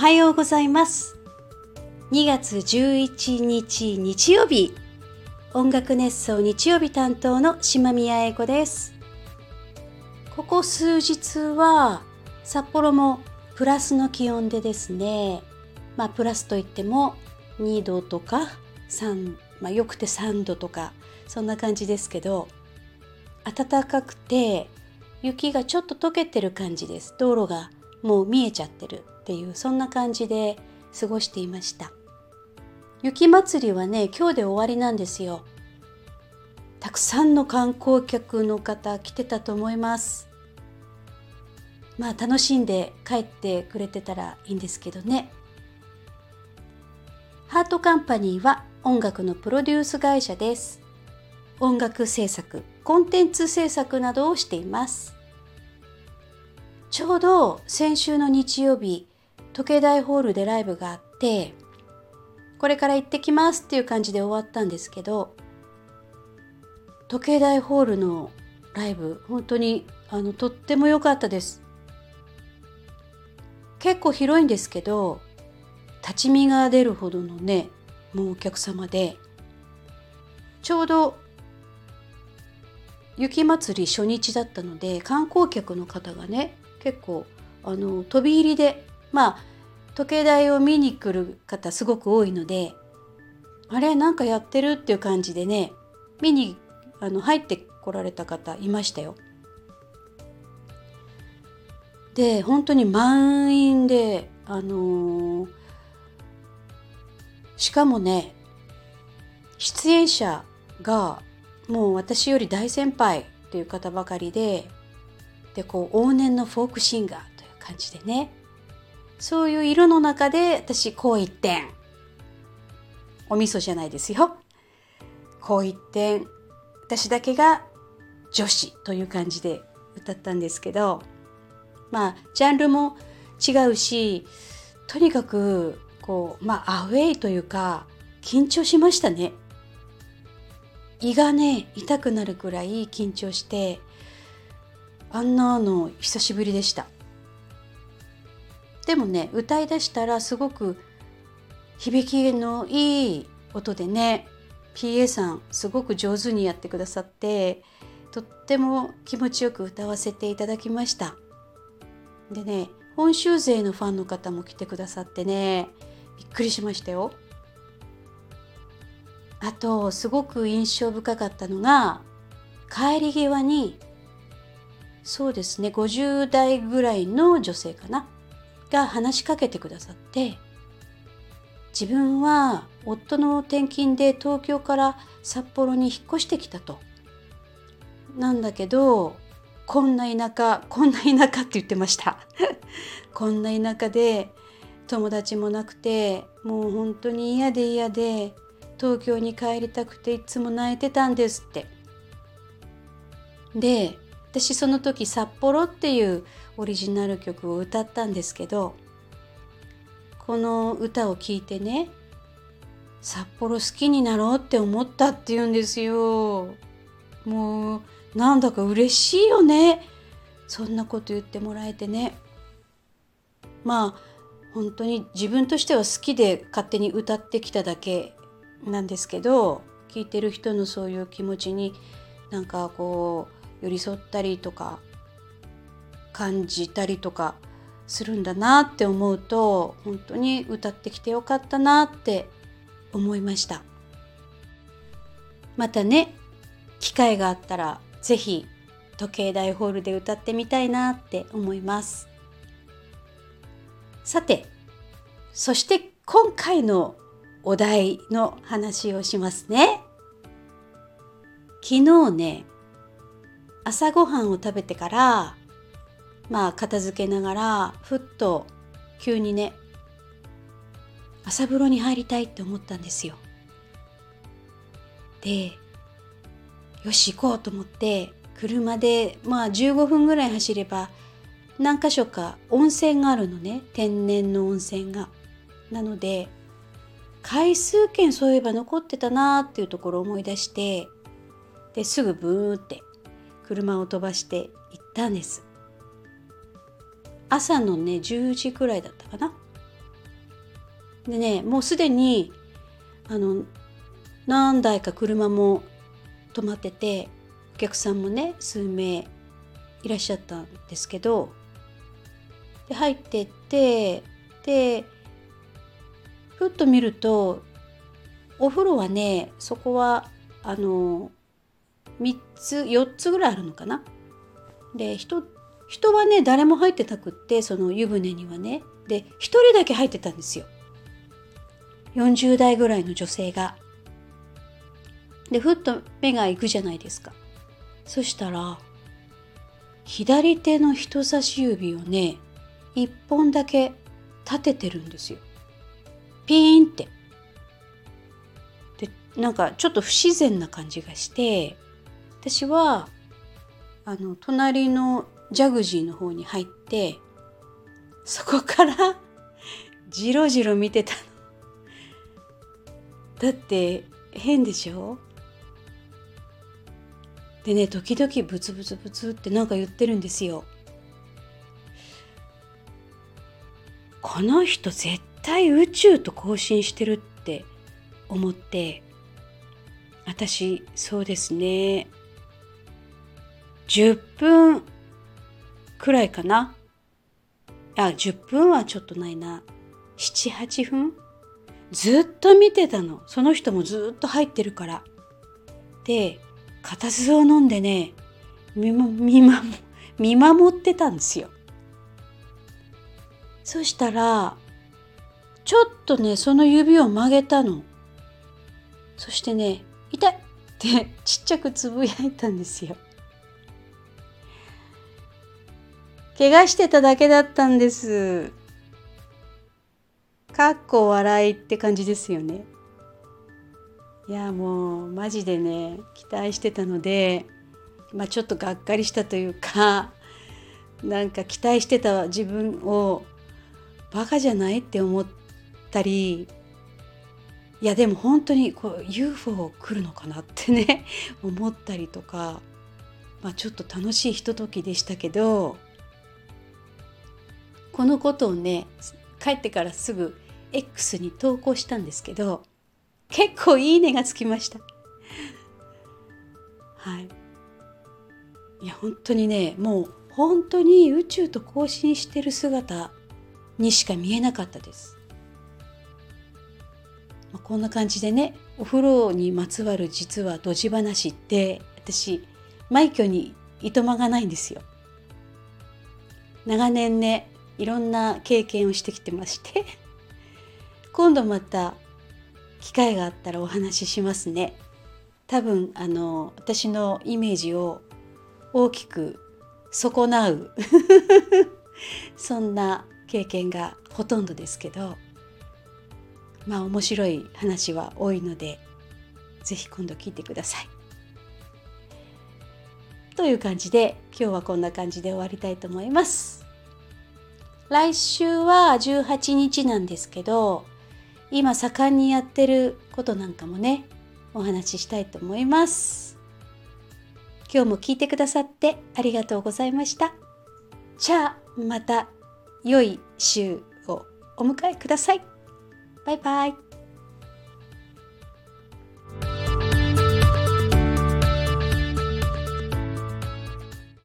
はようございます。2月11日日曜日音楽熱奏日曜日担当の島宮英子です。ここ数日は札幌もプラスの気温でですねまあプラスといっても2度とか3まあよくて3度とかそんな感じですけど暖かくて雪がちょっと溶けてる感じです。道路がもう見えちゃってるっていうそんな感じで過ごしていました。雪まつりはね今日で終わりなんですよ。たくさんの観光客の方来てたと思います。まあ楽しんで帰ってくれてたらいいんですけどね。ハートカンパニーは音楽のプロデュース会社です。音楽制作コンテンツ制作などをしています。ちょうど先週の日曜日時計台ホールでライブがあってこれから行ってきますっていう感じで終わったんですけど時計台ホールのライブ本当にあのとっても良かったです。結構広いんですけど立ち見が出るほどのねもうお客様でちょうど雪まつり初日だったので観光客の方がね結構あの飛び入りでまあ時計台を見に来る方すごく多いのであれなんかやってるっていう感じでね見にあの入ってこられた方いましたよ。で本当に満員であのー、しかもね出演者がもう私より大先輩っていう方ばかりででこう往年のフォークシンガーという感じでね。そういう色の中で私こう一点。お味噌じゃないですよ。こう一点。私だけが女子という感じで歌ったんですけど。まあジャンルも違うしとにかくこうまあアウェイというか緊張しましたね。胃がね痛くなるくらい緊張してあんなの久しぶりでした。でもね歌いだしたらすごく響きのいい音でね PA さんすごく上手にやってくださってとっても気持ちよく歌わせていただきました。でね本州勢のファンの方も来てくださってねびっくりしましたよ。あとすごく印象深かったのが帰り際にそうですね50代ぐらいの女性かなが話しかけてくださって自分は夫の転勤で東京から札幌に引っ越してきたと。なんだけどこんな田舎こんな田舎って言ってました こんな田舎で友達もなくてもう本当に嫌で嫌で東京に帰りたくていつも泣いてたんですって。で私その時「札幌」っていうオリジナル曲を歌ったんですけどこの歌を聴いてね札幌好きになろうって思ったって言うんですよ。もうなんだか嬉しいよねそんなこと言ってもらえてね。まあ本当に自分としては好きで勝手に歌ってきただけなんですけど聞いてる人のそういう気持ちになんかこう寄り添ったりとか感じたりとかするんだなって思うと本当に歌ってきてよかったなって思いましたまたね機会があったら是非時計台ホールで歌ってみたいなって思いますさてそして今回のお題の話をしますね。昨日ね、朝ごはんを食べてから、まあ片付けながら、ふっと急にね、朝風呂に入りたいって思ったんですよ。で、よし行こうと思って、車でまあ15分ぐらい走れば何箇所か温泉があるのね天然の温泉が。なので回数券そういえば残ってたなーっていうところを思い出してですぐブーって車を飛ばして行ったんです。朝のね10時くらいだったかな。でねもうすでにあの何台か車も止まっててお客さんもね数名いらっしゃったんですけどで入ってってでふっと見るとお風呂はねそこはあの3つ4つぐらいあるのかな？で人人はね誰も入ってなくってその湯船にはねで1人だけ入ってたんですよ。40代ぐらいの女性が。でふっと目が行くじゃないですか。そしたら左手の人差し指をね1本だけ立ててるんですよ。ピーンって。でなんかちょっと不自然な感じがして私はあの隣のジャグジーの方に入ってそこから じろじろ見てたの。だって変でしょ？でね時々ブツブツブツってなんか言ってるんですよ。この人絶対宇宙と交信してるって思って私そうですね10分くらいかな。あ10分はちょっとないな。78分？ずっと見てたの。その人もずっと入ってるから。で固唾を飲んでね見,、見,、ま、見守ってたんですよ。そしたらちょっとねその指を曲げたの。そしてね「痛い!」ってちっちゃくつぶやいたんですよ。怪我してただけだったんです。かっこ笑いって感じですよね。いやもうマジでね期待してたのでまあちょっとがっかりしたというかなんか期待してた自分をバカじゃないって思ったりいやでも本当にこう UFO 来るのかなってね思ったりとか、まあ、ちょっと楽しいひとときでしたけどこのことをね帰ってからすぐ X に投稿したんですけど結構いいねがつきました。はい。いや本当にねもう本当に宇宙と交信してる姿にしか見えなかったです、まあ、こんな感じでねお風呂にまつわる実はドジ話って私枚挙にいとまがないんですよ。長年ねいろんな経験をしてきてまして 今度また機会があったらお話ししますね多分あの私のイメージを大きく損なう そんな経験がほとんどですけどまあ面白い話は多いので是非今度聞いてください。という感じで今日はこんな感じで終わりたいと思います。来週は18日なんですけど今盛んにやってることなんかもねお話ししたいと思います。今日も聞いてくださってありがとうございました。じゃあまた良い週をお迎えください。バイバイ。